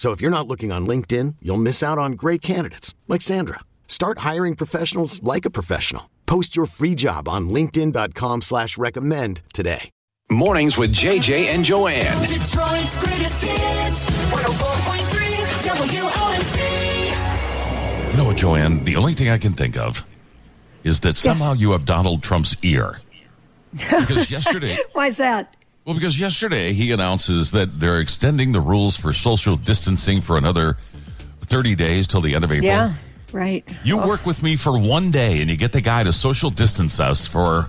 So if you're not looking on LinkedIn, you'll miss out on great candidates like Sandra. Start hiring professionals like a professional. Post your free job on linkedin.com slash recommend today. Mornings with JJ and Joanne. Detroit's greatest hits. 104.3 WOMC. You know what, Joanne? The only thing I can think of is that somehow you have Donald Trump's ear. Because yesterday, Why is that? Well, because yesterday he announces that they're extending the rules for social distancing for another 30 days till the end of April. Yeah, right. You oh. work with me for one day and you get the guy to social distance us for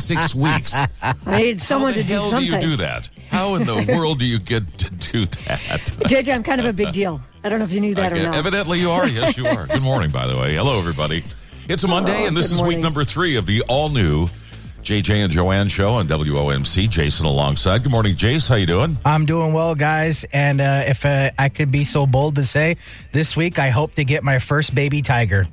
six weeks. I need someone How to do something. do you do that? How in the world do you get to do that? JJ, I'm kind of a big deal. I don't know if you knew that Okay, or not. Evidently, you are. Yes, you are. Good morning, by the way. Hello, everybody. It's a Monday, Oh, and this is week number three of the all new JJ and Joanne show on WOMC. Jason alongside. Good morning, Jace. How you doing? I'm doing well, guys. And uh, if uh, I could be so bold to say, this week I hope to get my first baby tiger.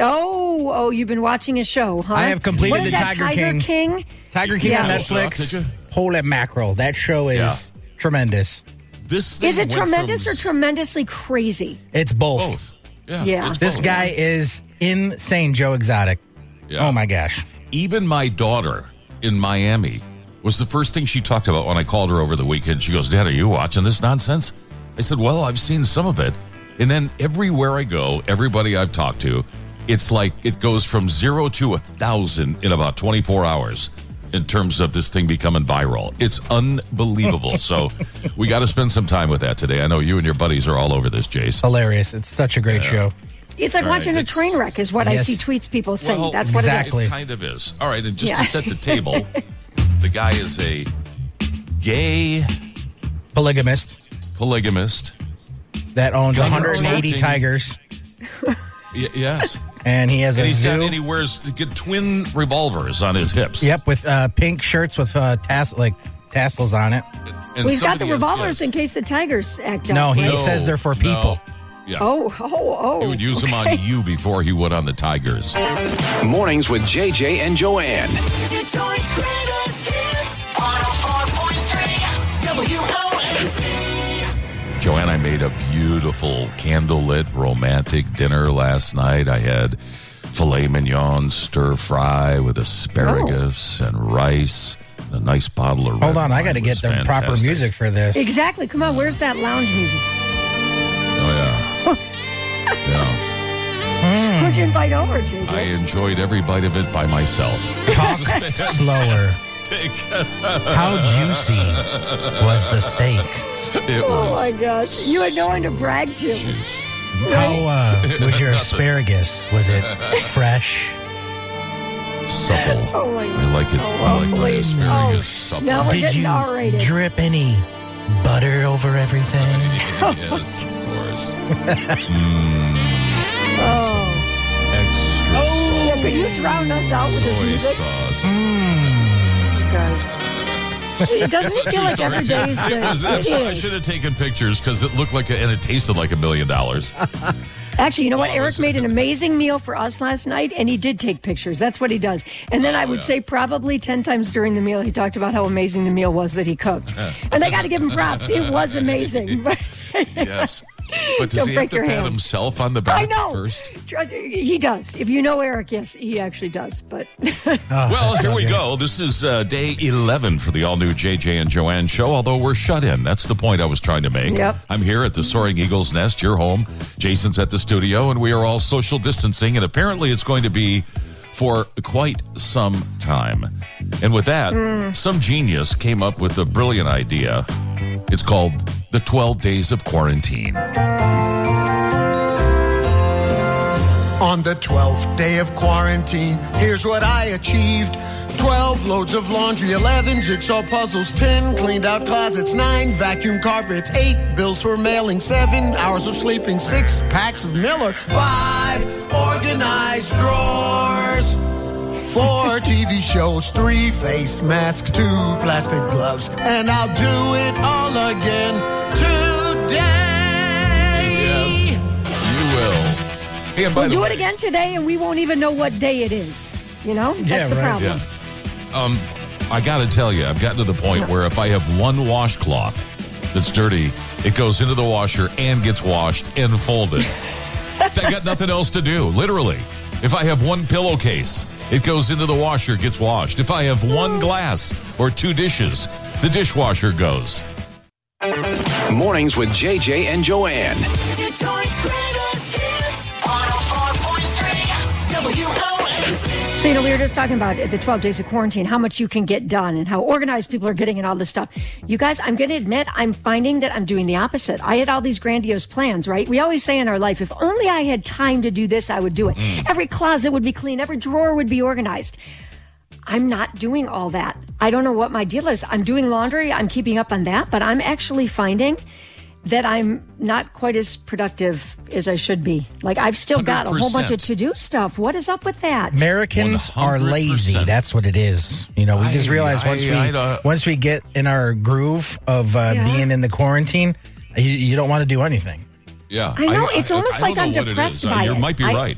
Oh, oh, you've been watching a show, huh? I have completed What is the that, Tiger King. King? Tiger King on Yeah. Did you? Netflix. Holy mackerel. That show is Yeah. tremendous. This thing Is it tremendous from or tremendously crazy? It's both. both? Yeah, Yeah. it's This both. guy is insane, Joe Exotic. Yeah. Oh my gosh. Even my daughter in Miami was the first thing she talked about when I called her over the weekend. She goes, "Dad, are you watching this nonsense?" I said, "Well, I've seen some of it." And then everywhere I go, everybody I've talked to, it's like it goes from zero to a thousand in about 24 hours in terms of this thing becoming viral. It's unbelievable. so we got to spend some time with that today. I know you and your buddies are all over this, Jace. Hilarious. It's such a great show. It's like All right, watching a train wreck, is what I see tweets people saying. Well, That's what exactly. It kind of is. All right, and just Yeah. to set the table, the guy is a gay Polygamist polygamist. that owns Kind 180 attracting- tigers. Y- yes. And he has And a he's got, zoo. and he wears twin revolvers on his hips. Yep, with uh, pink shirts with uh, tass- like tassels on it. And it is. We've got the somebody has- revolvers yes. in case the tigers act up. No, he right? says they're for people. No. Yeah. Oh, oh, oh. He would use them on you before he would on the Tigers. Mornings with JJ and Joanne. Detroit's greatest hits. 104.3 WOMC. Joanne, I made a beautiful candlelit romantic dinner last night. I had filet mignon stir fry with asparagus oh. and rice, a nice bottle of Hold red on, I got to get the proper music for this. Exactly. Come on, where's that lounge music? Who'd you invite over, JJ? I enjoyed every bite of it by myself. Talk slower. Fantastic. How juicy was the steak? It oh was. my gosh. You had no one to brag to. Jeez. How uh, was your asparagus? Was it fresh? Supple. Oh my I like it. I like my asparagus Oh, supple. now we're Did you R-rated. drip any butter over everything? yes, of course. Oh. Extra Yeah, salty could you drown us out with this music? sauce. Guys. It doesn't it feel like every day is It the, was- it I is. should have taken pictures because it looked like, a, and it tasted like a million dollars. Actually, you know what? Oh, Eric listen. made an amazing meal for us last night, and he did take pictures. That's what he does. And then oh, I would Oh, say probably 10 times during the meal, he talked about how amazing the meal was that he cooked. and I got to give him props. It was amazing. Yes. But does Don't he have break to your pat hand. himself on the back I know. first? Uh, he does. If you know Eric, yes, he actually does. But ah, Well, here we go. This is uh, day 11 for the all new JJ and Joanne show, although we're shut in. That's the point I was trying to make. Yep. I'm here at the Soaring Eagles Nest, your home. Jason's at the studio, and we are all social distancing, and apparently it's going to be for quite some time. And with that, hmm. some genius came up with a brilliant idea. It's called the 12 Days of Quarantine. On the 12th day of quarantine, here's what I achieved. 12 loads of laundry, 11 jigsaw puzzles, 10 cleaned out closets, 9 vacuum carpets, 8 bills for mailing, 7 hours of sleeping, 6 packs of Miller, 5 organized drawers, 4 TV shows, 3 face masks, 2 plastic gloves, and I'll do it all again today. Yes, you will. Hey, we'll do way, it again today, and we won't even know what day it is. You know, that's Yeah, the right, problem. Yeah. Um, I got to tell you, I've gotten to the point where if I have one washcloth that's dirty, it goes into the washer and gets washed and folded. I got nothing else to do, literally. If I have one pillowcase, it goes into the washer, gets washed. If I have one glass or two dishes, the dishwasher goes. Mornings with JJ and Joanne. Detroit's greatest hits. 104.3 WOMC. So, you know, we were just talking about the 12 days of quarantine, how much you can get done and how organized people are getting and all this stuff. You guys, I'm going to admit, I'm finding that I'm doing the opposite. I had all these grandiose plans, right? We always say in our life, if only I had time to do this, I would do it. Mm. Every closet would be clean, every drawer would be organized. I'm not doing all that. I don't know what my deal is. I'm doing laundry, I'm keeping up on that, but I'm actually finding that I'm not quite as productive as I should be. Like I've still got a whole bunch of to do stuff. What is up with that? Americans are 100%. lazy. That's what it is. You know, we just I- once I- we I don't- once we get in our groove of uh, Yeah. being in the quarantine, you, you don't want to do anything. Yeah. I know, it's almost I like don't I'm know it depressed is. Uh, by You might be I- right.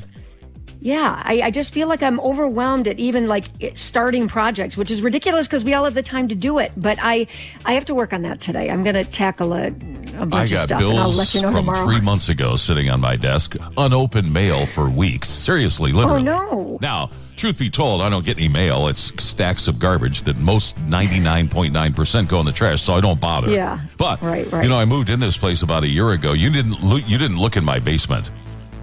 Yeah, I, I just feel like I'm overwhelmed at even like starting projects, which is ridiculous because we all have the time to do it. But I, I have to work on that today. I'm going to tackle a, a bunch I of stuff, and I'll bills let you know from tomorrow. three months ago sitting on my desk, unopened mail for weeks. Seriously, oh, literally. Oh, no. Now, truth be told, I don't get any mail. It's stacks of garbage that most ninety nine point nine percent go in the trash, so I don't bother. Yeah. but Right, right. you know, I moved in this place about a year ago. You didn't look. You didn't look in my basement.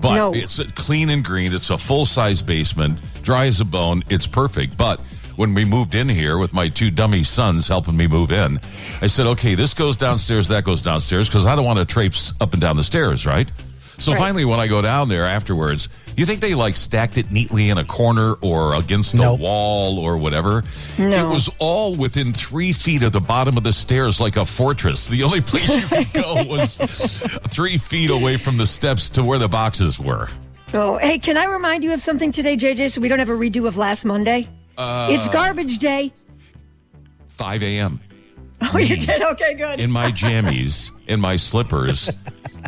But No. it's clean and green. It's a full size basement, dry as a bone. It's perfect. But when we moved in here with my two dummy sons helping me move in, I said, okay, this goes downstairs, that goes downstairs, because I don't want to traipse up and down the stairs, right? So Right. finally, when I go down there afterwards, you think they like stacked it neatly in a corner or against the Nope. wall or whatever? No. It was all within three feet of the bottom of the stairs like a fortress. The only place you could go was three feet away from the steps to where the boxes were. Oh, hey, can I remind you of something today, JJ, so we don't have a redo of last Monday? Uh, it's garbage day. 5 a.m. Oh, you did? Okay, good. in my jammies, in my slippers,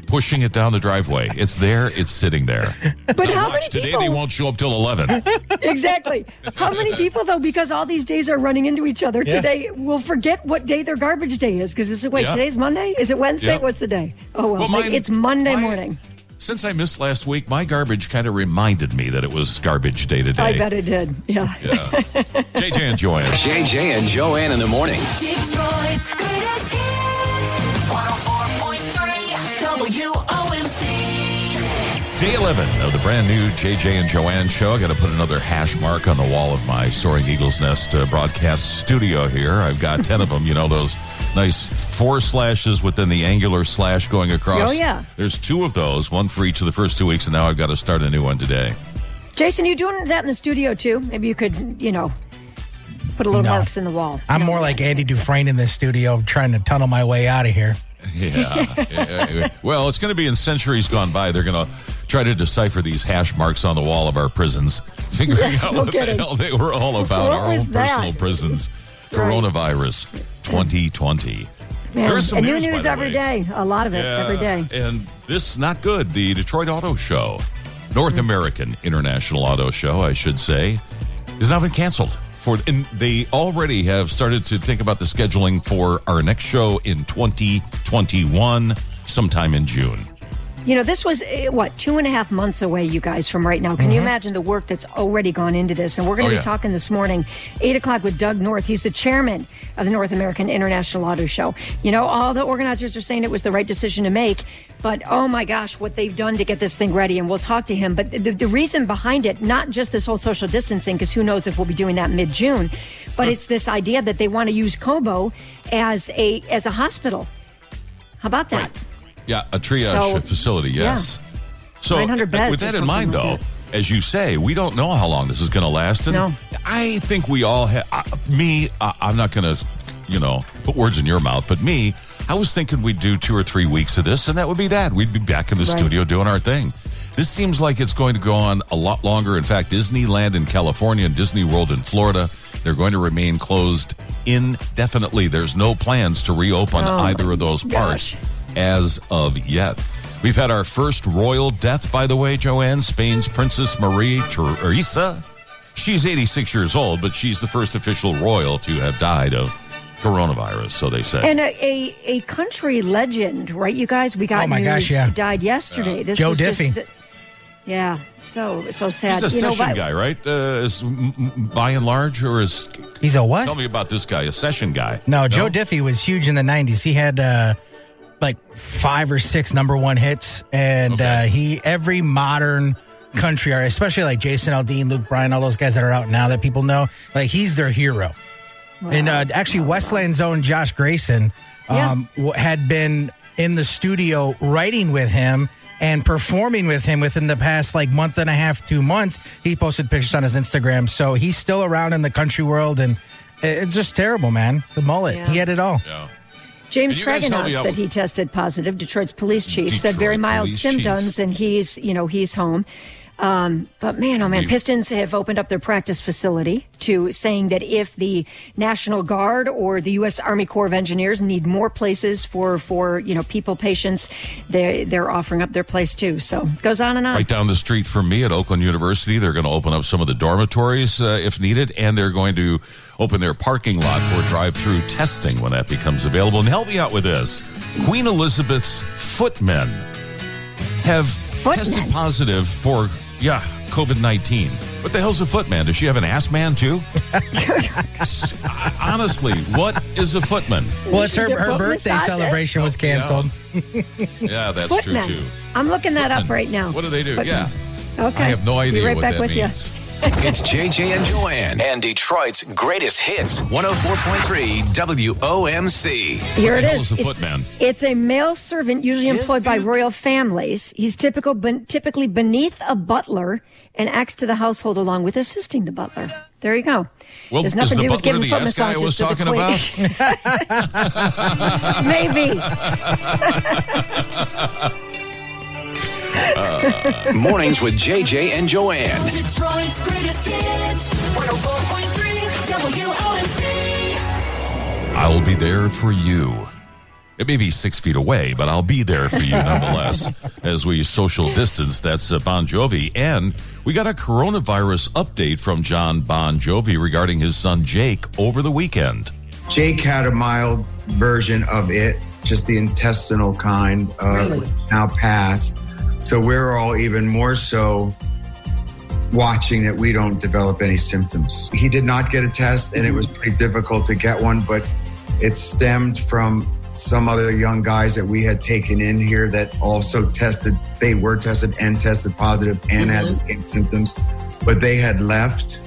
pushing it down the driveway. It's there. It's sitting there. but Now how watch, many today people? they won't show up till 11. exactly. How many people, though, because all these days are running into each other Yeah. today, will forget what day their garbage day is? Because it's wait, Yeah. today's Monday. Is it Wednesday? Yeah. What's the day? Oh well, Well, mine- it's Monday my- morning. Since I missed last week, my garbage kind of reminded me that it was garbage day today. I bet it did. Yeah. Yeah. JJ and Joanne. JJ and Joanne in the morning. Detroit's greatest hits. 104.3 WOMC. Day 11 of the brand new JJ and Joanne show. I got to put another hash mark on the wall of my Soaring Eagles Nest uh, broadcast studio here. I've got 10 of them, you know, those nice four slashes within the angular slash going across. Oh, yeah. There's two of those, one for each of the first two weeks, and now I've got to start a new one today. Jason, you doing that in the studio too? Maybe you could, you know, put a little No. marks in the wall. I'm more like Andy Dufresne in this studio, trying to tunnel my way out of here. Yeah. Yeah, yeah. well, it's going to be in centuries gone by. They're going to try to decipher these hash marks on the wall of our prisons, figuring out No what kidding. the hell they were all about. What our own that? personal prisons. Right. Coronavirus 2020. Man, There is some and new news, every way. day. A lot of it Yeah, every day. And this not good. The Detroit Auto Show, North mm. American International Auto Show, I should say, has now been canceled. For and they already have started to think about the scheduling for our next show in 2021, sometime in June. You know, this was eh, what two and a half months away, you guys, from right now. Can you imagine the work that's already gone into this? And we're going Oh, to yeah. be talking this morning, eight o'clock, with Doug North. He's the chairman of the North American International Auto Show. You know, all the organizers are saying it was the right decision to make, but oh my gosh, what they've done to get this thing ready. And we'll talk to him. But the, the reason behind it, not just this whole social distancing, because who knows if we'll be doing that mid June, but it's this idea that they want to use Cobo as a as a hospital. How about that? Right. Yeah, a triage So- facility, yes. So, beds with that in mind, like though, as you say, we don't know how long this is going to last. And No. I think we all have, uh, me, uh, I'm not going to, you know, put words in your mouth, but me, I was thinking we'd do two or three weeks of this, and that would be that. We'd be back in the Right. studio doing our thing. This seems like it's going to go on a lot longer. In fact, Disneyland in California and Disney World in Florida, they're going to remain closed indefinitely. There's no plans to reopen Oh, either of those parks gosh. as of yet. We've had our first royal death, by the way, Joanne, Spain's Princess Marie Teresa. She's 86 years old, but she's the first official royal to have died of coronavirus, so they say. And a, a, a country legend, right, you guys? We got Oh, my news gosh, yeah. died yesterday. This Joe Diffie. the- yeah, so so sad. He's a you know, session but- guy, right? Uh, is, m- m- by and large, or is He's a what? tell me about this guy, a session guy? No, Joe Diffie was huge in the '90s. He had uh, like five or six number one hits, and Okay. uh, he every modern country artist, especially like Jason Aldean, Luke Bryan, all those guys that are out now that people know, like he's their hero. And uh, actually, Westland's own Josh Gracin um, w had been in the studio writing with him and performing with him within the past like month and a half, two months. He posted pictures on his Instagram, so he's still around in the country world, and it's just terrible, man. The mullet, Yeah. he had it all. Yeah. James Can you guys Craig announced that he tested positive. Detroit's police chief said very mild symptoms, chief. and he's you know he's home. Um, but man, oh man, Pistons have opened up their practice facility to saying that if the National Guard or the U.S. Army Corps of Engineers need more places for for you know people patients, they they're offering up their place too. So it goes on and on. Right down the street from me at Oakland University, they're going to open up some of the dormitories uh, if needed, and they're going to open their parking lot for drive-through testing when that becomes available. And help me out with this: Queen Elizabeth's footmen have tested positive for yeah COVID nineteen. What the hell's a footman? Does she have an ass man too? Honestly, what is a footman? Well, it's her, her birthday massages? celebration was canceled. Yeah, that's Footmen. true too. I'm looking that up right now. What do they do? Footmen. Yeah, Okay. I have no Be idea right what back that with you. Means. It's JJ and Joanne and Detroit's greatest hits 104.3 WOMC. Here What it the hell is. is a It's- footman? It's a male servant usually employed by royal families. He's typical, ben- typically beneath a butler and acts to the household along with assisting the butler. There you go. Well, There's is nothing the to do with giving the foot ass guy I massages was to the talking queen. Maybe. Mornings with JJ and Joanne. Detroit's greatest hits. 104.3 WOMC. I will be there for you. It may be six feet away, but I'll be there for you nonetheless as we social distance. That's uh, Bon Jovi. And we got a coronavirus update from John Bon Jovi regarding his son Jake over the weekend. Jake had a mild version of it, just the intestinal kind, uh, now passed. So we're all even more so watching that we don't develop any symptoms. He did not get a test, and it was pretty difficult to get one, but it stemmed from some other young guys that we had taken in here that also tested. They were tested and tested positive and had the same symptoms, but they had left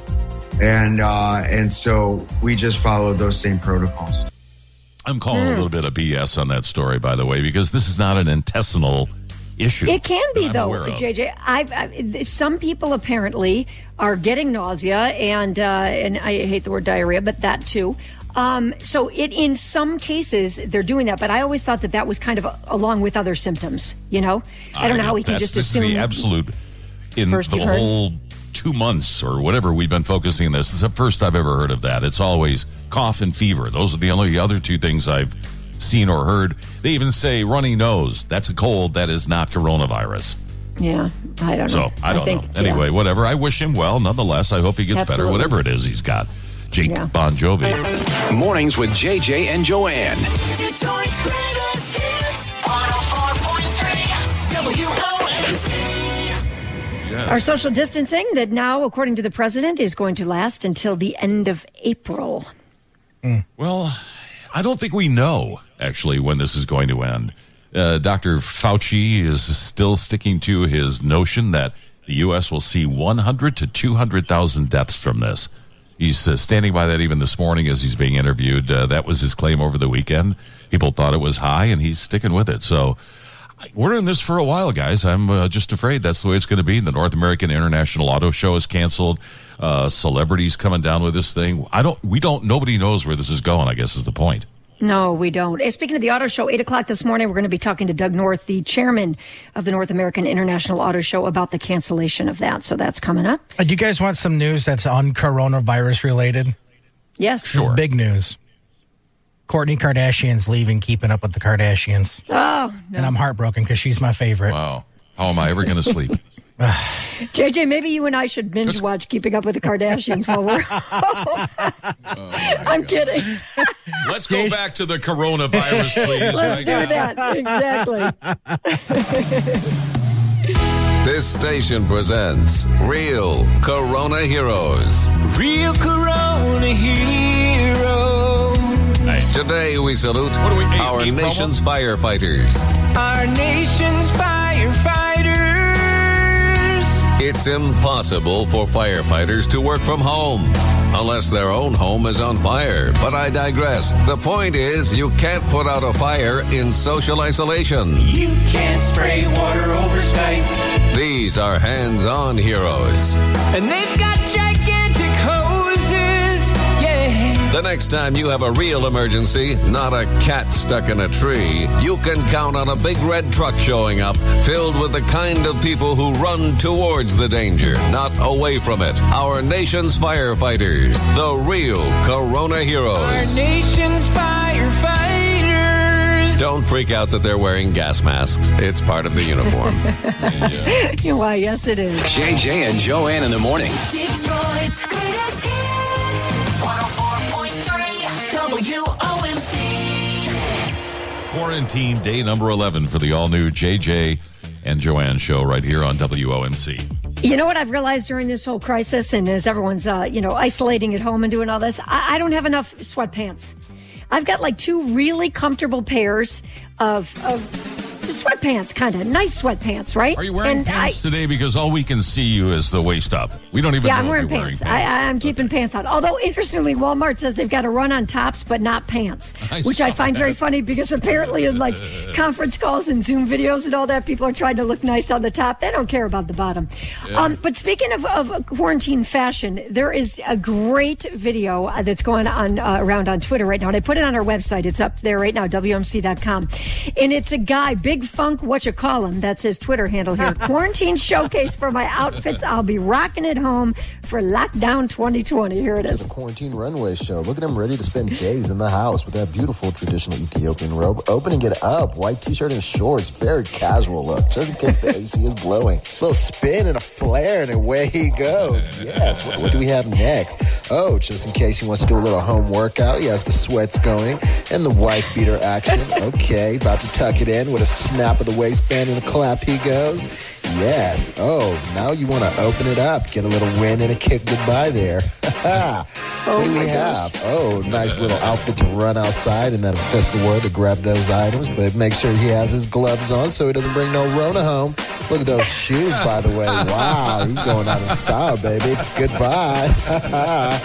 and uh, and so we just followed those same protocols. I'm calling a little bit of BS on that story, by the way, because this is not an intestinal issue. It can be though. JJ. I've, I, some people apparently are getting nausea and uh, and I hate the word diarrhea, but that too. Um, so it in some cases they're doing that, but I always thought that that was kind of a, along with other symptoms. You know, I don't know how we can just this assume. is the absolute in the whole two months or whatever we've been focusing on this. It's the first I've ever heard of that. It's always cough and fever. Those are the only other two things I've seen or heard. They even say runny nose. That's a cold. That is not coronavirus. yeah, I don't know. So I don't think, know. Anyway, whatever. I wish him well. Nonetheless, I hope he gets Absolutely. better. Whatever it is he's got. Jake Yeah. Bon Jovi. Mornings with JJ and Joanne. Detroit's greatest hits. 104.3 WOMC. Yes. Our social distancing that now, according to the president, is going to last until the end of April. Well, I don't think we know actually when this is going to end. Uh, Dr. Fauci is still sticking to his notion that the U.S. will see 100 to 200,000 deaths from this. He's uh, standing by that even this morning as he's being interviewed. Uh, that was his claim over the weekend. People thought it was high, and he's sticking with it. So we're in this for a while, guys. I'm uh, just afraid that's the way it's going to be. The North American International Auto Show is canceled. Uh, celebrities coming down with this thing. I don't. We don't. Nobody knows where this is going. I guess is the point. No, we don't. Speaking of the auto show, 8 o'clock this morning, we're going to be talking to Doug North, the chairman of the North American International Auto Show, about the cancellation of that. So that's coming up. Uh, do you guys want some news that's on coronavirus related? Yes. Sure. Big news. Kourtney Kardashian's leaving Keeping Up with the Kardashians. Oh, And I'm heartbroken because she's my favorite. Wow. How am I ever going to sleep? JJ, maybe you and I should binge watch Keeping Up with the Kardashians while we're I'm kidding. Let's go back to the coronavirus, please. Let's right do now. that. Exactly. This station presents Real Corona Heroes. Real Corona Heroes. Nice. Today we salute What we- our a promo? nation's firefighters. Our nation's firefighters. It's impossible for firefighters to work from home unless their own home is on fire. But I digress. The point is, you can't put out a fire in social isolation. You can't spray water over Skype. These are hands on heroes. And they've got gigantic. The next time you have a real emergency, not a cat stuck in a tree, you can count on a big red truck showing up filled with the kind of people who run towards the danger, not away from it. Our nation's firefighters, the real Corona heroes. Our nation's firefighters. Don't freak out that they're wearing gas masks. It's part of the uniform. Why, yes, it is. JJ and Joanne in the morning. Detroit's greatest hits. 104.3 WOMC. Quarantine day number 11 for the all new JJ and Joanne show right here on WOMC. You know what I've realized during this whole crisis, and as everyone's, uh, you know, isolating at home and doing all this, I, I don't have enough sweatpants. I've got like two really comfortable pairs of, of sweatpants, kind of nice sweatpants, right? Are you wearing and pants I, today? Because all we can see you is the waist up. We don't even yeah, I'm wearing pants. wearing I, I'm keeping pants on. Although, interestingly, Walmart says they've got to run on tops, but not pants, I which I find very funny because apparently, in like conference calls and Zoom videos and all that, people are trying to look nice on the top. They don't care about the bottom. Um, but speaking of, of quarantine fashion, there is a great video uh, that's going on uh, around on Twitter right now, and I put it on our website. It's up there right now, WMC.com, and it's a guy, Big Funk, what you call him? That's his Twitter handle here. Quarantine showcase for my outfits. I'll be rocking it home for lockdown 2020. Here it is. quarantine runway show. Look at him ready to spend days in the house with that beautiful traditional Ethiopian robe. Opening it up, white t-shirt and shorts, very casual look, just in case the AC is blowing. A little spin and a flare, and away he goes. Yes. What, what do we have next? Oh, just in case he wants to do a little home workout, he has the sweats going and the wife beater action. Okay, about to tuck it in with a snap of the waistband and a clap. He goes. Yes. Oh, now you want to open it up, get a little win and a kick goodbye there. Oh do we have? Oh, nice little outfit to run outside, and then the word to grab those items. But make sure he has his gloves on so he doesn't bring no Rona home. Look at those shoes, by the way. Wow, he's going out in style, baby. Goodbye.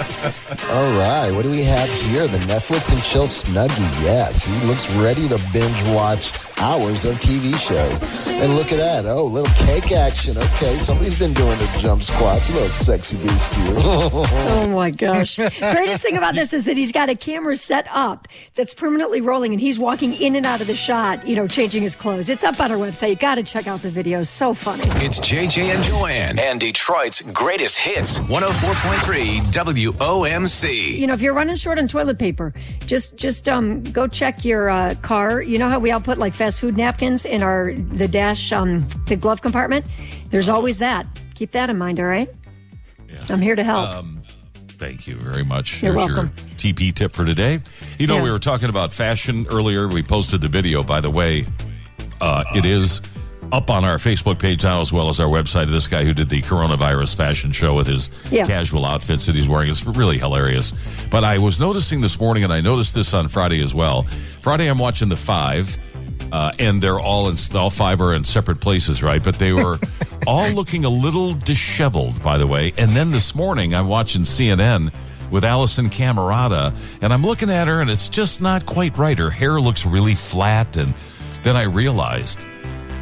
All right, what do we have here? The Netflix and chill snuggie. Yes, he looks ready to binge watch hours of TV shows. And look at that. Oh, little cake action. Okay, somebody's been doing the jump squats. A little sexy beast, you. Oh my gosh. Greatest thing about this is that he's got a camera set up that's permanently rolling and he's walking in and out of the shot, you know, changing his clothes. It's up on our website. You got to check out the video. So funny. It's JJ and Joanne and Detroit's greatest hits 104.3 WOMC. You know, if you're running short on toilet paper, just just um go check your uh, car. You know how we all put like fast food napkins in our the dash um the glove compartment? There's always that. Keep that in mind, all right? I'm here to help. Um, Thank you very much. You're There's welcome. your TP tip for today. You know, Yeah. we were talking about fashion earlier. We posted the video, by the way. Uh, it is up on our Facebook page now, as well as our website. This guy who did the coronavirus fashion show with his Yeah. casual outfits that he's wearing is really hilarious. But I was noticing this morning, and I noticed this on Friday as well. Friday, I'm watching the five. Uh, and they're all in all five are in separate places, right? But they were all looking a little disheveled, by the way. And then this morning, I'm watching CNN with Alisyn Camerota, and I'm looking at her, and it's just not quite right. Her hair looks really flat, and then I realized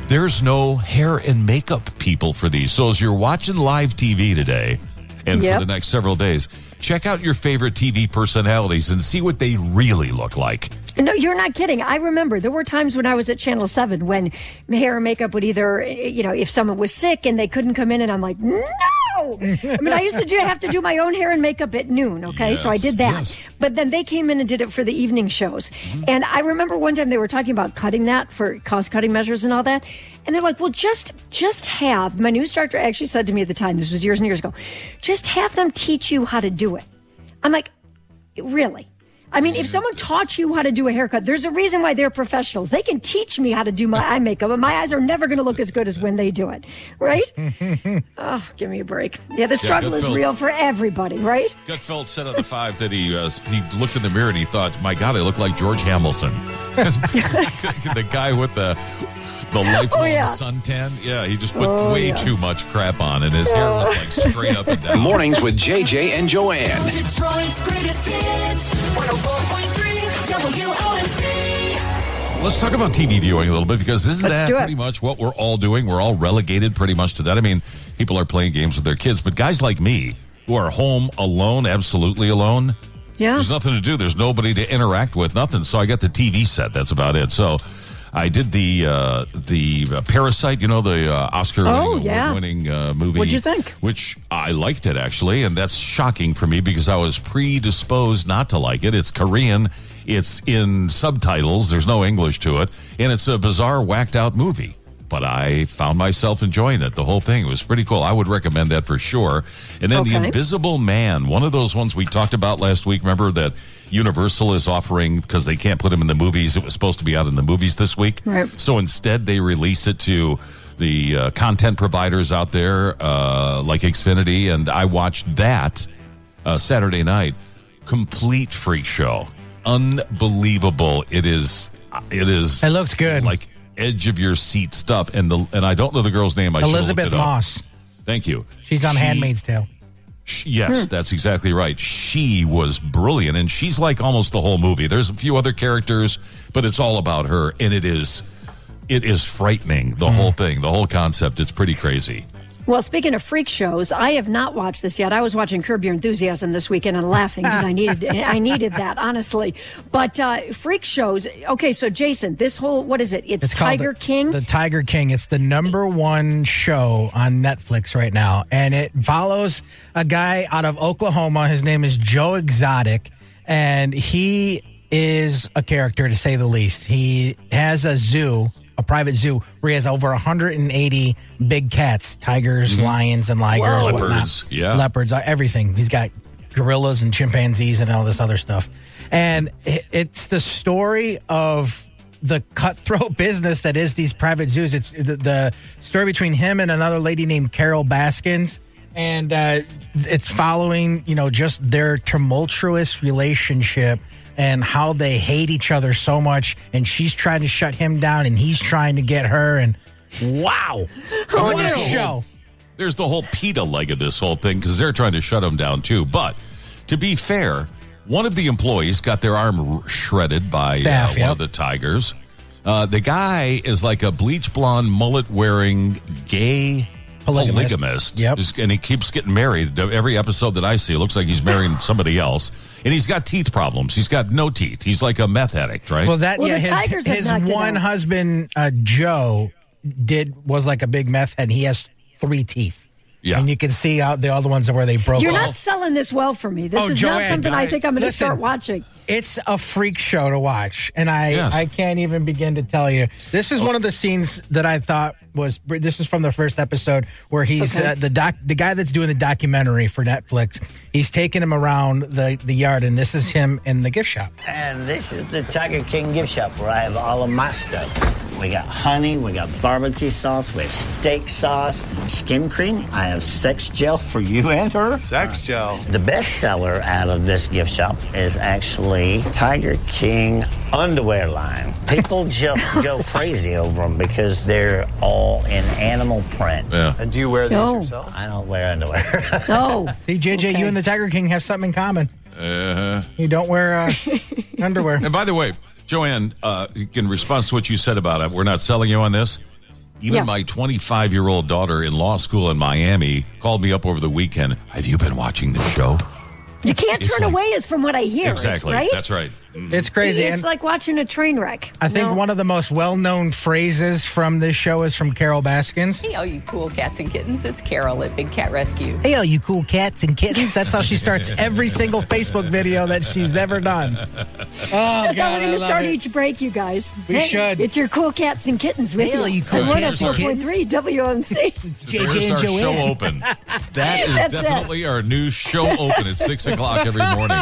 there's no hair and makeup people for these. So as you're watching live TV today, and Yep. for the next several days, check out your favorite TV personalities and see what they really look like. No, you're not kidding. I remember there were times when I was at Channel 7 when hair and makeup would either, you know, if someone was sick and they couldn't come in, and I'm like, no! I mean, I used to do, have to do my own hair and makeup at noon, okay? so I did that. yes. But then they came in and did it for the evening shows. Mm-hmm. And I remember one time they were talking about cutting that for cost cutting measures and all that. And they're like, well, just, just have, my news director actually said to me at the time, this was years and years ago, just have them teach you how to do it. I'm like, really? I mean, if someone taught you how to do a haircut, there's a reason why they're professionals. They can teach me how to do my eye makeup, but my eyes are never going to look as good as when they do it, right? oh, give me a break. Yeah, the struggle good is real for everybody, right? Gutfeld said on the five that he uh, he looked in the mirror and he thought, "My God, I look like George Hamilton." the guy with the the oh, lifelong Oh, yeah. suntan. Yeah, he just put Oh, way yeah. too much crap on, and his hair was like oh. straight up and down. Mornings with JJ and Joanne. Detroit's greatest hits. 104.3 WOMC. Let's talk about TV viewing a little bit because isn't Let's that pretty much what we're all doing? We're all relegated pretty much to that. I mean, people are playing games with their kids, but guys like me who are home alone, absolutely alone, Yeah. There's nothing to do. There's nobody to interact with. Nothing. So I got the TV set. That's about it. So I did the uh, the uh, Parasite. You know the uh, Oscar Oh, yeah. winning uh, movie. What'd you think? Which I liked it actually, and that's shocking for me because I was predisposed not to like it. It's Korean. It's in subtitles. There's no English to it, and it's a bizarre, whacked out movie. But I found myself enjoying it. The whole thing was pretty cool. I would recommend that for sure. And then the Invisible Man, one of those ones we talked about last week. Remember that Universal is offering because they can't put him in the movies. It was supposed to be out in the movies this week. Right. So instead, they released it to the uh, content providers out there, uh, like Xfinity, and I watched that uh, Saturday night. Complete freak show, unbelievable. It is. It is. It looks good. Like edge of your seat stuff, and the and I don't know the girl's name. I Elisabeth looked it up. Moss. Thank you. She's on She- Handmaid's Tale. Sh- Yes, hmm. that's exactly right. She was brilliant, and she's like almost the whole movie. There's a few other characters, but it's all about her, and it is, it is frightening. The hmm. whole thing, the whole concept. It's pretty crazy. Well, speaking of freak shows, I have not watched this yet. I was watching Curb Your Enthusiasm this weekend and laughing because I needed I needed that honestly. But uh, freak shows. Okay, so Jason, this whole what is it? It's, called Tiger the, King. The Tiger King. It's the number one show on Netflix right now, and it follows a guy out of Oklahoma. His name is Joe Exotic, and he is a character to say the least. He has a zoo, a private zoo, where he has over 180 big cats, tigers, lions, and ligers, Wow. whatnot. Leopards, yeah. leopards, uh, everything. He's got gorillas and chimpanzees and all this other stuff. And it's the story of the cutthroat business that is these private zoos. It's the, the story between him and another lady named Carole Baskins. And uh, it's following, you know, just their tumultuous relationship and how they hate each other so much. And she's trying to shut him down and he's trying to get her. And wow. what a there's the show. whole- There's the whole PETA leg of this whole thing because they're trying to shut him down too. But to be fair, one of the employees got their arm shredded by uh, one yep. of the tigers. Uh, the guy is like a bleach blonde, mullet wearing gay Polygamist. polygamist. Yep. And he keeps getting married. Every episode that I see, it looks like he's marrying somebody else. And he's got teeth problems. He's got no teeth. He's like a meth addict, right? Well, that Well, yeah, his, his one husband, uh, Joe, did was like a big meth head. He has three teeth. Yeah. and you can see out the other ones where they broke. You're off. not selling this well for me. This Oh, is not something I I- think I'm going to start watching. It's a freak show to watch, and I Yes. I can't even begin to tell you. This is one of the scenes that I thought was. This is from the first episode where he's Okay. uh, the doc, the guy that's doing the documentary for Netflix. He's taking him around the the yard, and this is him in the gift shop. And this is the Tiger King gift shop where I have all of my stuff. We got honey, we got barbecue sauce, we have steak sauce, skin cream. I have sex gel for you and her. Sex gel. The best seller out of this gift shop is actually Tiger King underwear line. People just go crazy over them because they're all in animal print. Yeah. And do you wear these No. yourself? I don't wear underwear. Oh, See, JJ, you and the Tiger King have something in common. Uh-huh. You don't wear uh, underwear. and by the way, Joanne, uh, in response to what you said about it, we're not selling you on this. Even Yeah. my 25 year old daughter in law school in Miami called me up over the weekend. Have you been watching the show? you can't It's turn like- away, is from what I hear. Exactly. right? That's right. Mm-hmm. It's crazy. It's and like watching a train wreck. I think No. one of the most well known phrases from this show is from Carole Baskins. Hey, all you cool cats and kittens. It's Carole at Big Cat Rescue. Hey, all you cool cats and kittens. That's how she starts every single Facebook video that she's ever done. Oh, That's God, how we're going to start it. each break, you guys. We Hey, should. It's your cool cats and kittens with Hey, all you. you cool on cats and 104.3 WMC. There's JJ and our show open. That is That's it. definitely our new show open at 6 o'clock every morning.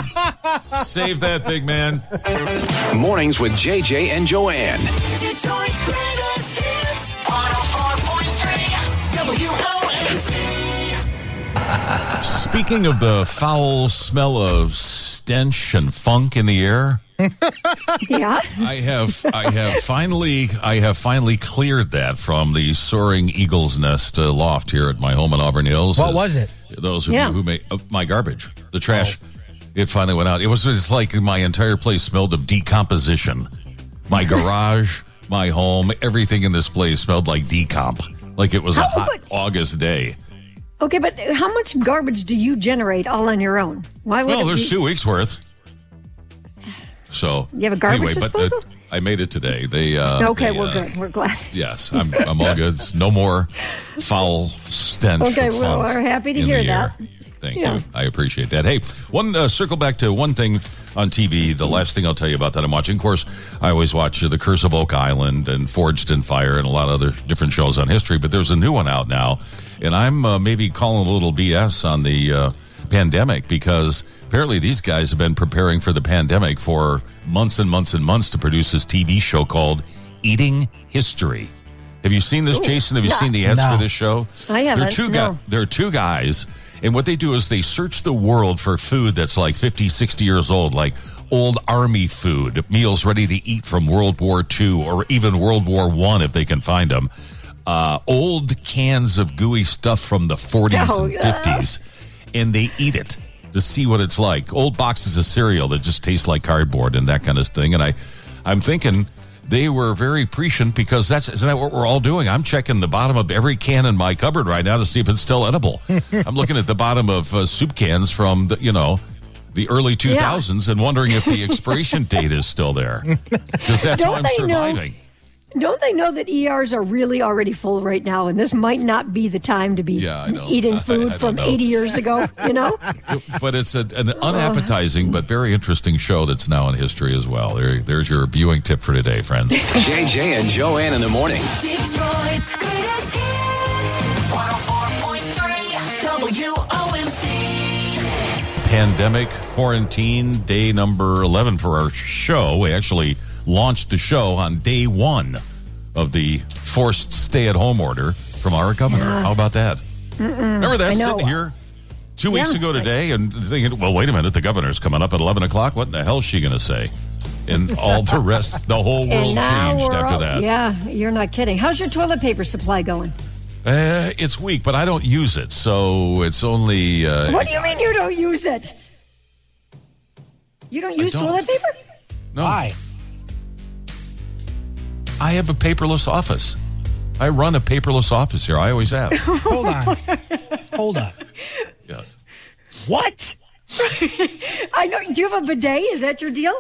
Save that, big man. Mornings with JJ and Joanne. Detroit's greatest hits. 104.3 WOMC. Speaking of the foul smell of stench and funk in the air, yeah. I have I have finally I have finally cleared that from the soaring eagle's nest uh, loft here at my home in Auburn Hills. What As was it? Those of Yeah. you who make uh, my garbage, the trash, it finally went out. It was it's like my entire place smelled of decomposition. My garage, my home, everything in this place smelled like decomp, like it was a How- hot but- August day. Okay, but how much garbage do you generate all on your own? Why would Well, it there's be- two weeks worth. So You have a garbage anyway, but uh, disposal? I made it today. They uh, Okay, they, we're uh, good. We're glad. Yes, I'm, I'm all good. It's No more foul stench. Okay, of well, funk we're happy to in hear the air. That. Thank Yeah. you. I appreciate that. Hey, one uh, circle back to one thing on TV. The last thing I'll tell you about that I'm watching. Of course, I always watch uh, The Curse of Oak Island and Forged in Fire and a lot of other different shows on history. But there's a new one out now, and I'm uh, maybe calling a little BS on the uh, pandemic because apparently these guys have been preparing for the pandemic for months and months and months to produce this TV show called Eating History. Have you seen this, Jason? Have you no. seen the ads No. for this show? I There are haven't, two no. guys. There are two guys, and what they do is they search the world for food that's like 50, 60 years old, like old army food, meals ready to eat from World War II or even World War One if they can find them. Uh, old cans of gooey stuff from the 40s Oh, and yeah. 50s, and they eat it to see what it's like. Old boxes of cereal that just taste like cardboard and that kind of thing. And I, I'm thinking they were very prescient because that's isn't that what we're all doing? I'm checking the bottom of every can in my cupboard right now to see if it's still edible. I'm looking at the bottom of uh, soup cans from the you know the early 2000s and wondering if the expiration date is still there because that's Don't I'm they know- surviving. Don't they know that ERs are really already full right now, and this might not be the time to be Yeah, eating food I don't from know. 80 years ago? You know? but it's a, an oh. unappetizing but very interesting show that's now in history as well. There, there's your viewing tip for today, friends. JJ and Joanne in the morning. Detroit's greatest hits. 104.3 WOMC. Pandemic quarantine day number 11 for our show. We actually launched the show on day one of the forced stay at home order from our governor. Yeah. How about that? Remember that I know. sitting here two weeks Yeah. ago today and thinking, well, wait a minute, the governor's coming up at 11 o'clock. What in the hell is she going to say? And all the rest, the whole world changed after all- that. Yeah, you're not kidding. How's your toilet paper supply going? Uh, it's weak, but I don't use it, so it's only. Uh, What do you mean you don't use it? You don't use don't. toilet paper? no, Why? I have a paperless office. I run a paperless office here. I always have. Hold on. Hold on. yes. What? I know. Do you have a bidet? Is that your deal?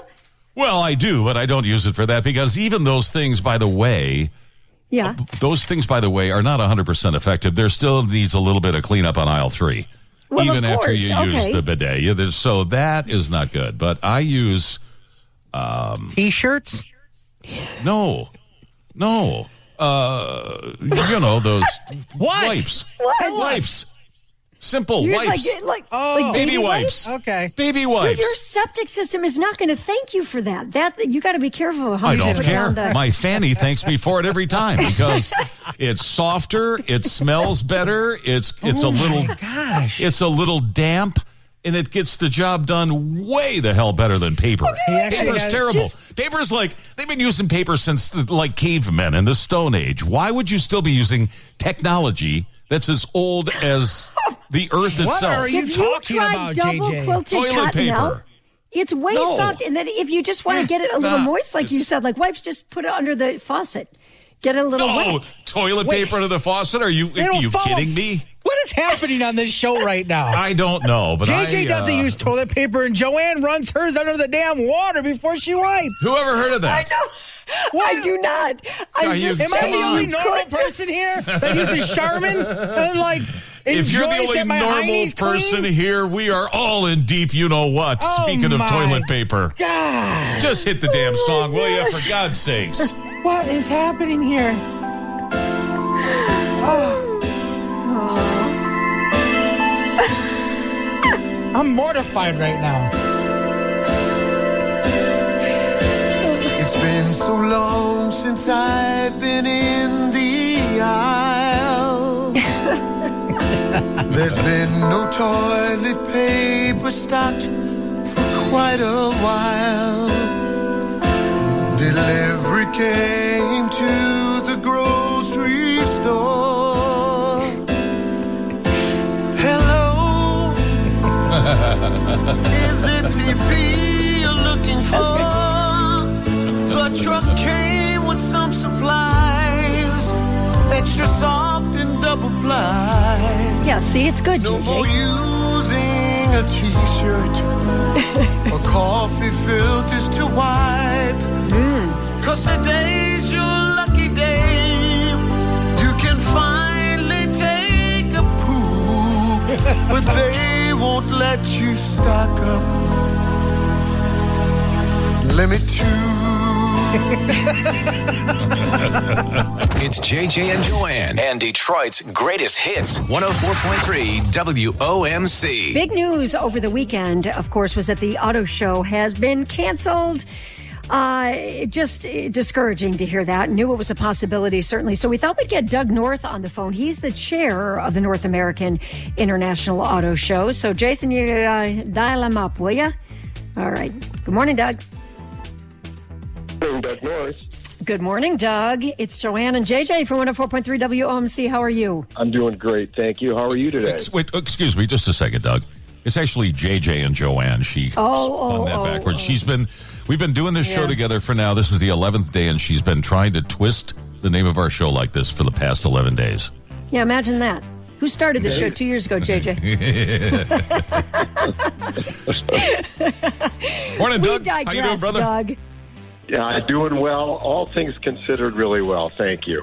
Well, I do, but I don't use it for that because even those things, by the way, Yeah. Uh, those things, by the way, are not 100% effective. There still needs a little bit of cleanup on aisle three, Well, even after course, you use the bidet. Yeah, so that is not good. But I use um, T-shirts? no, no, uh, you know those What? wipes, What? wipes. Simple You're just wipes. Like, like, Oh. like baby wipes. Okay. Baby Dude, wipes. your septic system is not going to thank you for that. That you got to be careful how I you don't put care. the. My fanny thanks me for it every time because it's softer, it smells better, it's it's a Oh my little gosh. it's a little damp and it gets the job done way the hell better than paper. He actually Paper's has- terrible. Paper's like they've been using paper since the, like cavemen in the Stone Age. Why would you still be using technology that's as old as the earth itself? What are you Have talking tried about, JJ? Toilet cottonelle? paper. It's way No. soft, and then if you just want to get it a little Nah, moist, like you said, like wipes, just put it under the faucet. Get it a little No, wet. toilet Wait. paper to the faucet? Are you are you kidding me? What is happening on this show right now? I don't know, but JJ I, doesn't uh, use toilet paper, and Joanne runs hers under the damn water before she wipes. Who ever heard of that? I that? know. I do not. I'm Are just Am I the only normal person here that uses Charmin and like If you're the only normal person clean? here, we are all in deep. You know what? Oh Speaking of toilet paper, God, just hit the damn Oh song, will you? For God's sakes! what is happening here? Oh. I'm mortified right now. It's been so long since I've been in the aisle. There's been no toilet paper stocked for quite a while. Delivery came to the grocery store. Is it TP you're looking for? The truck came with some supplies, extra soft and double ply. Yeah, see, it's good, No more using a t-shirt or coffee filters to wipe. Let you stock up. Limit two. It's JJ and Joanne and Detroit's greatest hits 104.3 WOMC. Big news over the weekend, of course, was that the auto show has been canceled. Uh, just uh, discouraging to hear that. Knew it was a possibility, certainly. So we thought we'd get Doug North on the phone. He's the chair of the North American International Auto Show. So, Jason, you uh, dial him up, will you? All right. Good morning, Doug. Doug Norris. Good morning, Doug. It's Joanne and JJ from 104.3 WOMC. How are you? I'm doing great, thank you. How are you today? Ex- Wait, excuse me, just a second, Doug. It's actually JJ and Joanne. She Oh, spun oh, that oh, backwards. oh. She's been, we've been doing this show together for now. This is the eleventh day, and she's been trying to twist the name of our show like this for the past eleven days. Yeah, imagine that. Who started the show two years ago, JJ? Morning, we Doug. digress, How you doing, brother? Doug. Yeah, doing well. All things considered, really well. Thank you.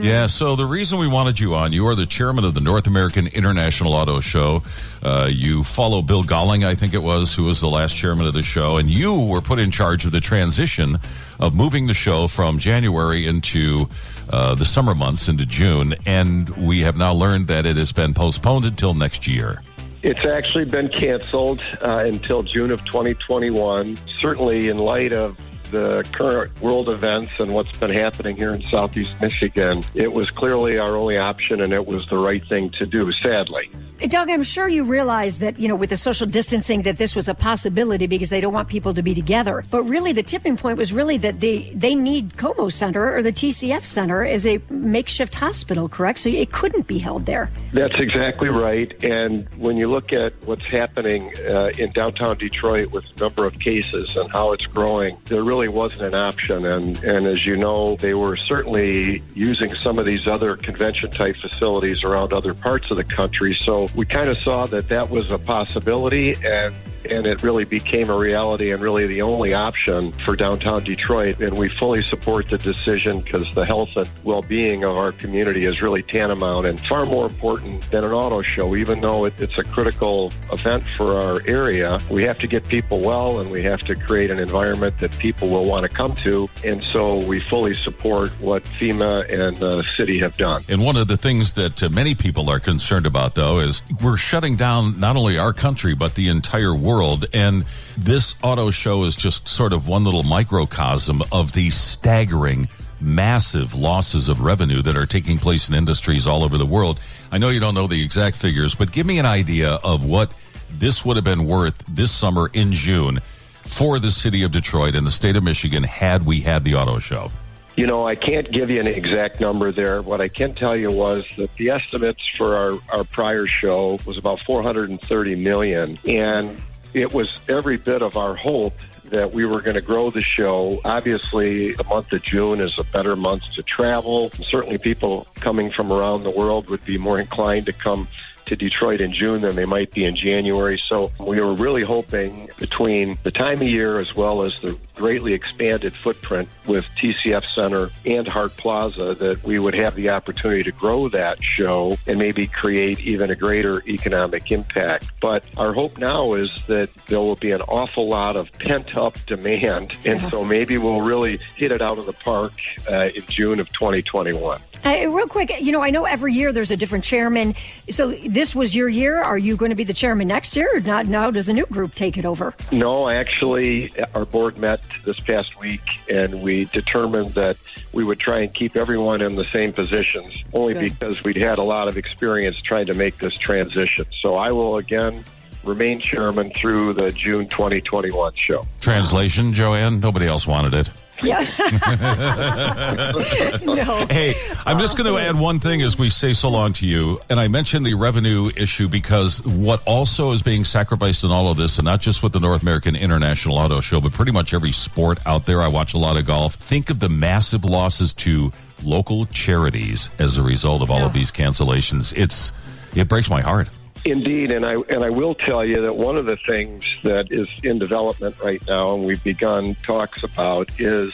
Yeah, so the reason we wanted you on, you are the chairman of the North American International Auto Show. Uh, you follow Bill Golling, I think it was, who was the last chairman of the show, and you were put in charge of the transition of moving the show from January into uh, the summer months into June, and we have now learned that it has been postponed until next year. It's actually been canceled uh, until June of 2021. Certainly, in light of the current world events and what's been happening here in Southeast Michigan, it was clearly our only option, and it was the right thing to do. Sadly. Doug, I'm sure you realize that, you know, with the social distancing that this was a possibility because they don't want people to be together. But really the tipping point was really that they, they need Cobo Center or the TCF Center as a makeshift hospital, correct? So it couldn't be held there. That's exactly right. And when you look at what's happening uh, in downtown Detroit with the number of cases and how it's growing, there really wasn't an option. And, and as you know, they were certainly using some of these other convention type facilities around other parts of the country. So we kind of saw that that was a possibility. And and it really became a reality and really the only option for downtown Detroit. And we fully support the decision because the health and well-being of our community is really tantamount and far more important than an auto show. Even though it, it's a critical event for our area, we have to get people well and we have to create an environment that people will want to come to. And so we fully support what FEMA and the city have done. And one of the things that uh, many people are concerned about, though, is we're shutting down not only our country, but the entire world. And this auto show is just sort of one little microcosm of the staggering, massive losses of revenue that are taking place in industries all over the world. I know you don't know the exact figures, but give me an idea of what this would have been worth this summer in June for the city of Detroit and the state of Michigan had we had the auto show. You know, I can't give you an exact number there. What I can tell you was that the estimates for our, our prior show was about 430 million, and it was every bit of our hope that we were going to grow the show. Obviously, the month of June is a better month to travel. Certainly, people coming from around the world would be more inclined to come to Detroit in June than they might be in January. So we were really hoping between the time of year as well as the greatly expanded footprint with TCF Center and Hart Plaza that we would have the opportunity to grow that show and maybe create even a greater economic impact. But our hope now is that there will be an awful lot of pent up demand. And so maybe we'll really hit it out of the park uh, in June of 2021. Uh, real quick, you know, I know every year there's a different chairman. So this was your year. Are you going to be the chairman next year, or not? Now does a new group take it over? No, actually, our board met this past week and we determined that we would try and keep everyone in the same positions, only Good. because we'd had a lot of experience trying to make this transition. So I will again remain chairman through the June 2021 show. Translation, Joanne, nobody else wanted it. Yeah. no. Hey, I'm just going to oh, add one thing as we say so long to you. And I mentioned the revenue issue because what also is being sacrificed in all of this, and not just with the North American International Auto Show, but pretty much every sport out there. I watch a lot of golf. Think of the massive losses to local charities as a result of all of these cancellations. It's it breaks my heart. Indeed, and I and I will tell you that one of the things that is in development right now, and we've begun talks about, is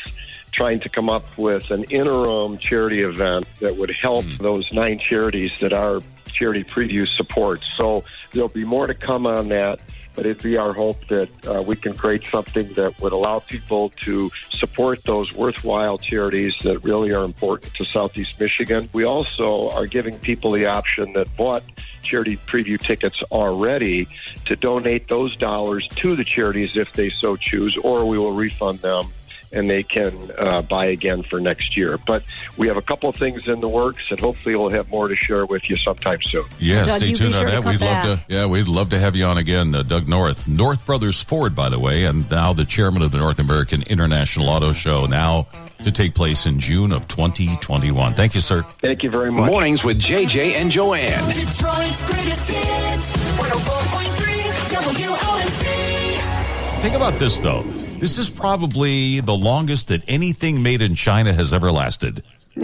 trying to come up with an interim charity event that would help hmm. those nine charities that our charity preview supports. So there'll be more to come on that. But it'd be our hope that uh, we can create something that would allow people to support those worthwhile charities that really are important to Southeast Michigan. We also are giving people the option that bought charity preview tickets already to donate those dollars to the charities if they so choose, or we will refund them and they can uh, buy again for next year. But we have a couple of things in the works, and hopefully we'll have more to share with you sometime soon. Yeah, Doug, stay tuned on sure to that. We'd love to. Yeah, we'd love to have you on again, uh, Doug North, North Brothers Ford, by the way, and now the chairman of the North American International Auto Show, now to take place in June of 2021. Thank you, sir. Thank you very much. Mornings with JJ and Joanne. Detroit's greatest hits. 104.3 WOMC. Think about this though. This is probably the longest that anything made in China has ever lasted.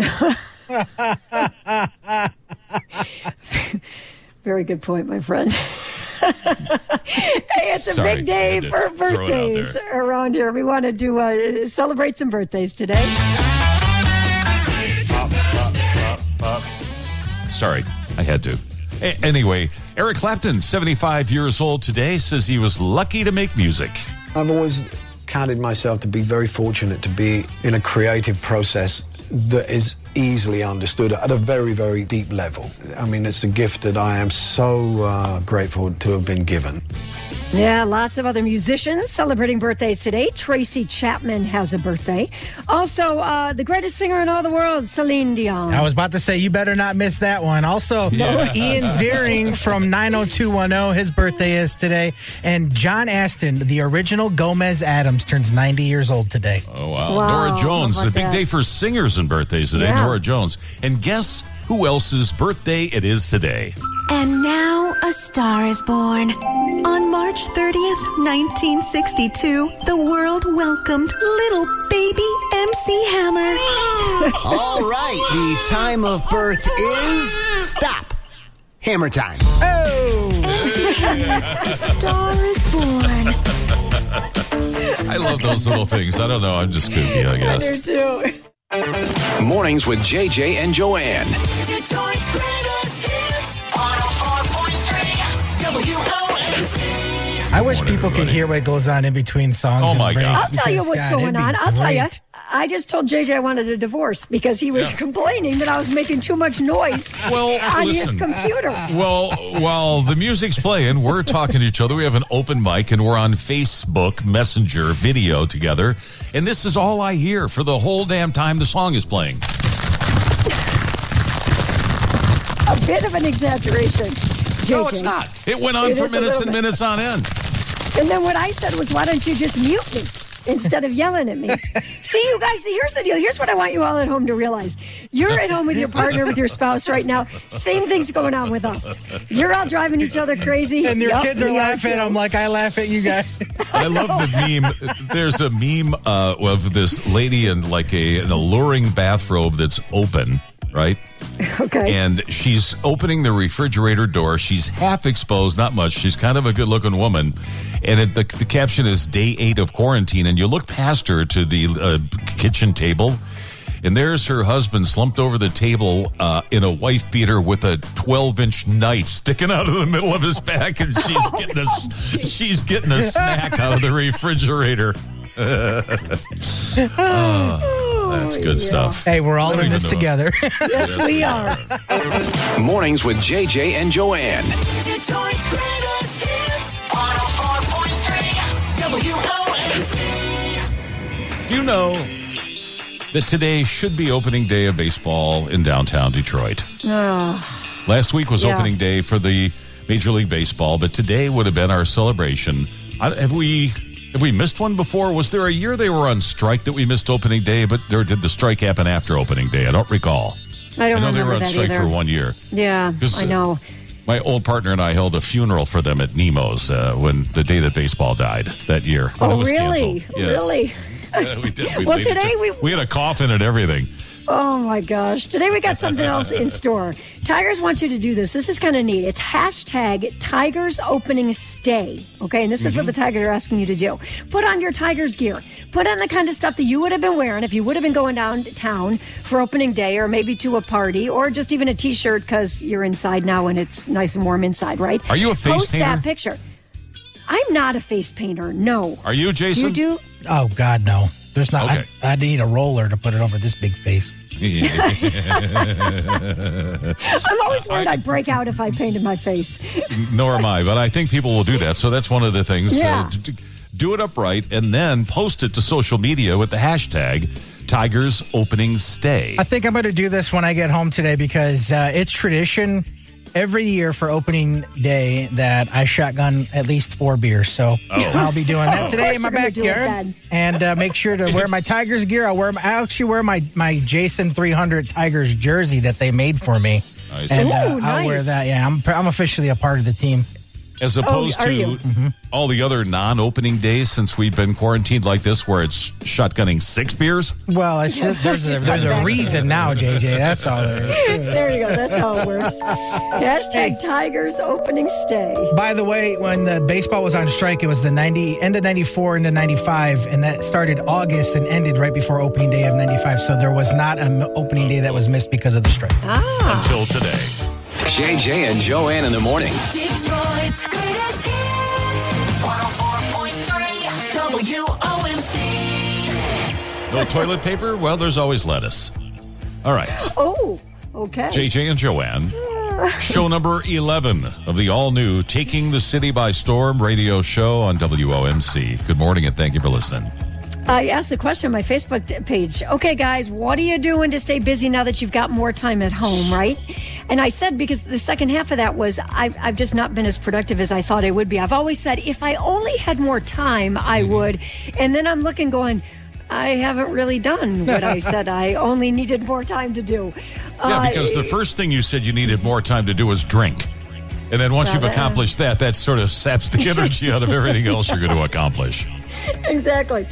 Very good point, my friend. hey, it's a Sorry, big day I had to for throw it out birthdays around here. We want to do uh, celebrate some birthdays today. Sorry, I had to. A- anyway, Eric Clapton, 75 years old today, says he was lucky to make music. I've always counted myself to be very fortunate to be in a creative process that is easily understood at a very, very deep level. I mean, it's a gift that I am so uh, grateful to have been given. Yeah, lots of other musicians celebrating birthdays today. Tracy Chapman has a birthday. Also, uh, the greatest singer in all the world, Celine Dion. I was about to say, you better not miss that one. Also, Yeah. Ian Ziering from 90210, his birthday is today. And John Astin, the original Gomez Addams, turns 90 years old today. Oh, wow. Wow, Norah Jones, about a big that? day for singers and birthdays today. Yeah. Norah Jones. And guess who else's birthday it is today? And now a star is born. On March 30th, 1962, the world welcomed little baby MC Hammer. All right, the time of birth is stop. Hammer time. MC Hammer, a star is born. I love those little things. I don't know. I'm just kooky, I guess. I do too. Mornings with JJ and Joanne. Detroit's greatest hits. 104.3 WOMC. I wish people could hear what goes on in between songs. Oh, and my breaks God. I'll tell you because, what's God, going it'd be on. I'll tell you. I just told JJ I wanted a divorce because he was Yeah. complaining that I was making too much noise Well, on his computer. Well, while the music's playing, we're talking to each other. We have an open mic and we're on Facebook Messenger video together. And this is all I hear for the whole damn time the song is playing. A bit of an exaggeration. No, it's not. It went on It for minutes and minutes on end. And then what I said was, why don't you just mute me instead of yelling at me? See, you guys, here's the deal. Here's what I want you all at home to realize. You're at home with your partner, with your spouse right now. Same thing's going on with us. You're all driving each other crazy. And your Yup, kids are laughing. too. I'm like, I laugh at you guys. I love the meme. There's a meme uh, of this lady in like a, an alluring bathrobe that's open, right? Okay. And she's opening the refrigerator door. She's half exposed, not much. She's kind of a good looking woman. And it, the, the caption is day eight of quarantine. And you look past her to the uh, kitchen table. And there's her husband slumped over the table uh, in a wife beater with a 12 inch knife sticking out of the middle of his back, and she's getting a she's getting a snack out of the refrigerator. Oh, that's good stuff. Hey, we're all in this together. Yes, we are. Mornings with JJ and Joanne. Detroit's greatest hits. 104.3 WOMC. Do you know that today should be opening day of baseball in downtown Detroit? Oh, Last week was Yeah. opening day for the Major League Baseball, but today would have been our celebration. Uh, have we have we missed one before? Was there a year they were on strike that we missed opening day, but there did the strike happen after opening day? I don't recall. I don't know they were on strike either. for one year. Yeah, I uh, know. My old partner and I held a funeral for them at Nemo's uh, when the day that baseball died that year. Oh, it was really? Yes. Really? Yeah, we did. We Well, today to- we- we had a coffin and everything. Oh my gosh. Today we got something else in store. Tigers want you to do this. This is kind of neat. It's hashtag Tigers opening stay. Okay. And this is what mm-hmm. the Tigers are asking you to do. Put on your Tigers gear. Put on the kind of stuff that you would have been wearing if you would have been going downtown for opening day or maybe to a party or just even a t shirt because you're inside now and it's nice and warm inside, right? Are you a face painter? Post painter? that picture. I'm not a face painter. No. Are you, Jason? You do? oh God, no. There's not. Okay. I, I need a roller to put it over this big face. I'm always worried I'd break out if I painted my face. Nor am I, but I think people will do that. So that's one of the things. Yeah. Uh, d- do it upright and then post it to social media with the hashtag Tigers Opening Stay. I think I'm going to do this when I get home today because uh, it's tradition every year for opening day that I shotgun at least four beers. So I'll be doing that today in my you're gonna do it backyard. And uh, make sure to wear my Tigers gear. I'll wear. My, I actually wear my my Jason 300 Tigers jersey that they made for me. Nice. And uh, I'll wear that. Yeah, I'm I'm officially a part of the team. As opposed Oh, are to you? all the other non opening days since we've been quarantined like this, where it's shotgunning six beers. Well, it's just, there's a there's a reason now, JJ. That's all. There is. There you go. That's how it works. Hashtag Tigers opening stay. By the way, when the baseball was on strike, it was the 90 end of 94 into 95, and that started August and ended right before opening day of 95. So there was not an opening day that was missed because of the strike. Ah. Until today. JJ and Joanne in the morning. Detroit's greatest hits. 104.3 WOMC. No toilet paper? Well, there's always lettuce. All right. Oh, okay. JJ and Joanne. Show number 11 of the all new Taking the City by Storm radio show on WOMC. Good morning and thank you for listening. I asked the question on my Facebook page. Okay, guys, what are you doing to stay busy now that you've got more time at home, right? And I said because the second half of that was I've, I've just not been as productive as I thought I would be. I've always said if I only had more time, I would. And then I'm looking, going, I haven't really done what I said I only needed more time to do. Yeah, Uh, because the first thing you said you needed more time to do was drink. And then once Well, you've accomplished that, that sort of saps the energy out of everything else you're going to accomplish. exactly.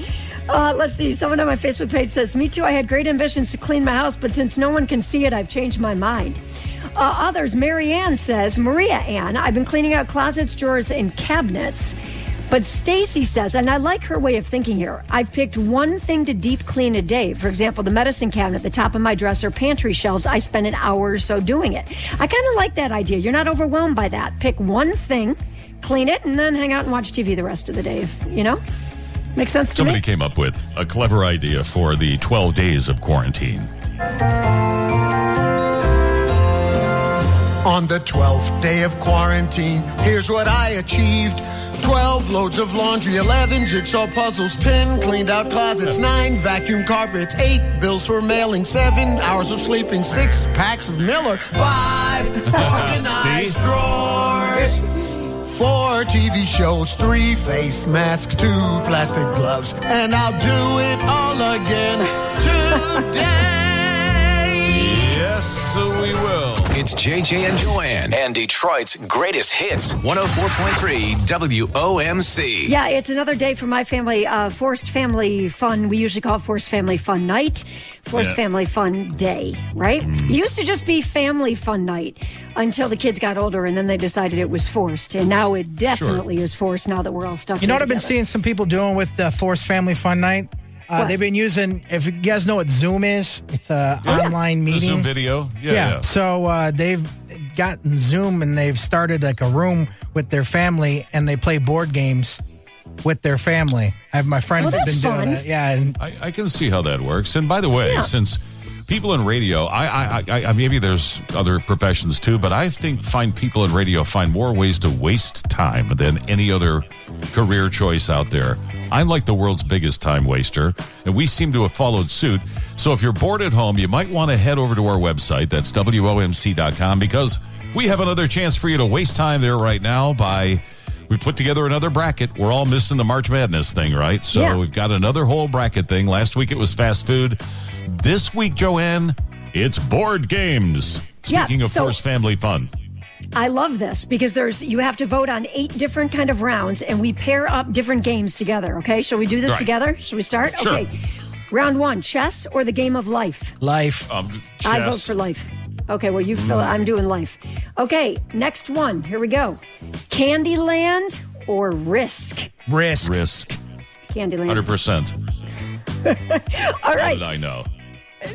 Uh, let's see. Someone on my Facebook page says, Me too. I had great ambitions to clean my house, but since no one can see it, I've changed my mind. Uh, others, Marianne says, Maria Ann, I've been cleaning out closets, drawers, and cabinets. But Stacy says, and I like her way of thinking here. I've picked one thing to deep clean a day. For example, the medicine cabinet, the top of my dresser, pantry shelves. I spend an hour or so doing it. I kind of like that idea. You're not overwhelmed by that. Pick one thing, clean it, and then hang out and watch TV the rest of the day. You know, makes sense to Somebody me. came up with a clever idea for the 12 days of quarantine. On the 12th day of quarantine, here's what I achieved. 12 loads of laundry, 11 jigsaw puzzles, 10 cleaned out closets, 9 vacuum carpets, 8 bills for mailing, 7 hours of sleeping, 6 packs of Miller, 5 organized drawers, 4 TV shows, 3 face masks, 2 plastic gloves, and I'll do it all again today. Yes, we will. It's JJ and Joanne and Detroit's greatest hits 104.3 WOMC. Yeah, it's another day for my family. Uh, forced family fun. We usually call it forced family fun night, forced Yeah. family fun day, right? It used to just be family fun night until the kids got older, and then they decided it was forced, and now it definitely is forced. Now that we're all stuck. You know what here I've been seeing some people doing with the Forced Family Fun Night? Uh, What? they've been using, if you guys know what Zoom is, it's a Yeah. online The meeting. Zoom video? Yeah, yeah. So uh, they've gotten Zoom and they've started like a room with their family and they play board games with their family. I have my friends Oh, been that's doing it. Yeah. And I, I can see how that works. And by the way, since people in radio, I, I, I, I maybe there's other professions too, but I think find people in radio find more ways to waste time than any other career choice out there. I'm like the world's biggest time waster, and we seem to have followed suit. So if you're bored at home, you might want to head over to our website. That's WOMC.com because we have another chance for you to waste time there right now by. We put together another bracket. We're all missing the March Madness thing, right? So Yeah. we've got another whole bracket thing. Last week it was fast food. This week, Joanne, it's board games. Yeah, Speaking of so- forced family fun. I love this because there's you have to vote on eight different kind of rounds, and we pair up different games together. Okay, shall we do this Right. together? Shall we start? Sure. Okay. Round one: chess or the game of life. life. Um, I vote. For life. Okay, well, you fill it. I'm doing life. Okay, next one. Here we go. Candyland or Risk? Risk. Risk. Candyland. 100%. All right. How did I know?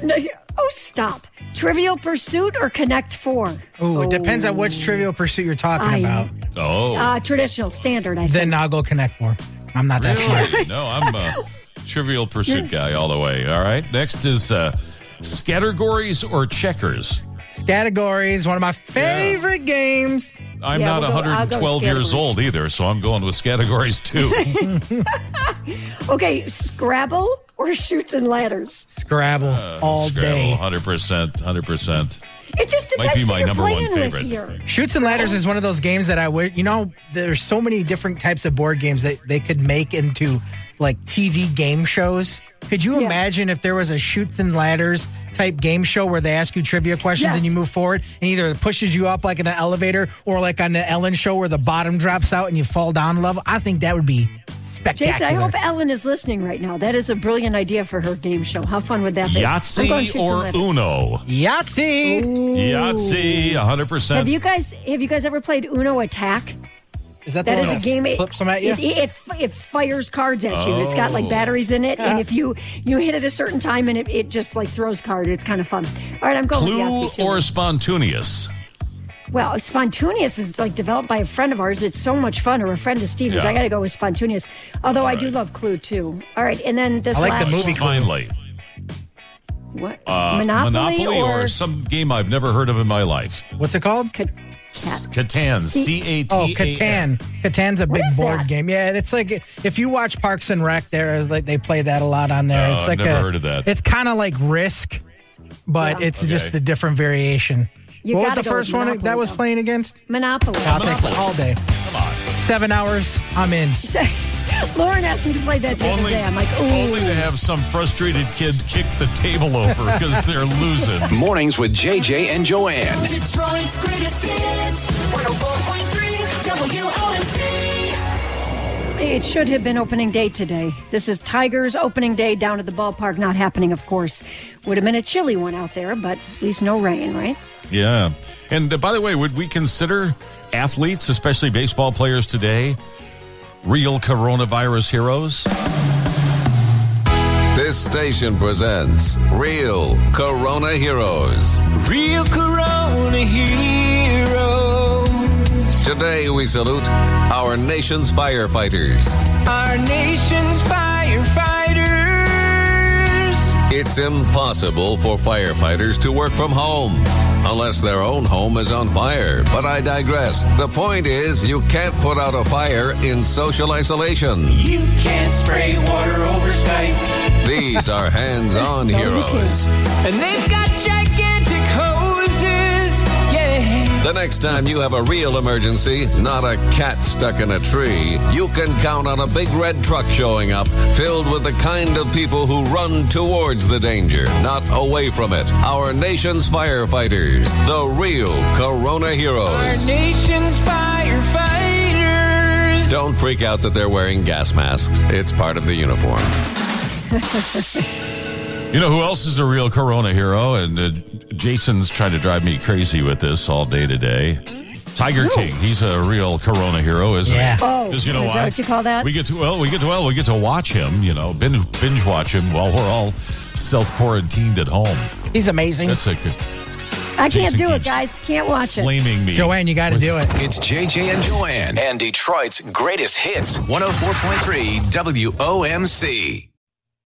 No, oh, stop. Trivial Pursuit or Connect Four? Ooh, it depends on which trivial pursuit you're talking I- about. Oh. Uh, traditional, standard, I think. Then I'll go connect Four. I'm not that smart. No, I'm a trivial pursuit guy all the way. All right. Next is uh, Scattergories or Checkers. Categories, one of my favorite games. I'm Yeah, not we'll go- I'll go 112 years old either, so I'm going with Scattergories too. Okay, Scrabble or Chutes and Ladders? Scrabble all Uh, Scrabble, day. 100%. 100%. It just depends Might be my number one favorite. here. Chutes and Ladders is one of those games that I would, you know, there's so many different types of board games that they could make into like TV game shows. Could you Yeah. imagine if there was a Chutes and Ladders type game show where they ask you trivia questions Yes. and you move forward and either it pushes you up like in an elevator or like on the Ellen show where the bottom drops out and you fall down a level? I think that would be spectacular. Jason, I hope Ellen is listening right now. That is a brilliant idea for her game show. How fun would that be? I'm Yahtzee or Uno? Yahtzee. Yahtzee, 100%. Have you guys have you guys ever played Uno Attack? Is that the That one is a game. It, flips them at you? It, it, it fires cards at you. It's got like Oh. batteries in it, and if you you hit it a certain time, and it, it just like throws cards. It's kind of fun. All right, I'm going with Clue Yahtzee too. or Spontuneous? well, Spontuneous is like developed by a friend of ours. It's so much fun, or a friend of Steven's. Yeah. I got to go with Spontuneous. Although I do love Clue too. All right, and then this I like the movie one. Clue. Finally. What? Uh, Monopoly, or, some game I've never heard of in my life. What's it called? Cat- Catan. Oh, C A T Oh, Catan. Catan's a big board that? game. Yeah, it's like if you watch Parks and Rec, there is like they play that a lot on there. Oh, it's I've never a, heard of that. It's kind of like Risk, but Yeah. it's Okay. just a different variation. You what was the first with one that was though. playing against? Monopoly. I'll take all day. Come on. Seven hours, I'm in. Lauren asked me to play that the other Only, day. I'm like, ooh. only to have some frustrated kid kick the table over because they're losing. Mornings with JJ and Joanne. Detroit's greatest hits. 104.3 WOMC. It should have been opening day today. This is Tigers opening day down at the ballpark. Not happening, of course. Would have been a chilly one out there, but at least no rain, right? Yeah. And uh, by the way, would we consider athletes, especially baseball players today, real coronavirus heroes? This station presents Real Corona Heroes. Real Corona heroes. Today we salute our nation's firefighters. Our nation's firefighters. It's impossible for firefighters to work from home unless their own home is on fire. But I digress. The point is, you can't put out a fire in social isolation. You can't spray water over Skype. These are hands on heroes. And they've got The next time you have a real emergency, not a cat stuck in a tree, you can count on a big red truck showing up filled with the kind of people who run towards the danger, not away from it. Our nation's firefighters, the real Corona Our heroes. nation's firefighters. Don't freak out that they're wearing gas masks. It's part of the uniform. You know who else is a real Corona hero? And uh, Jason's trying to drive me crazy with this all day today. Tiger King, he's a real Corona hero, isn't Yeah. he? Oh, because you know is that what you call that? We get to well, we get to well, we get to watch him. You know, binge, binge watch him while we're all self quarantined at home. He's amazing. That's a good. I can't do it, guys. Can't watch it. Flaming me, Joanne, you got to do it. It's JJ and Joanne and Detroit's greatest hits 104.3 WOMC.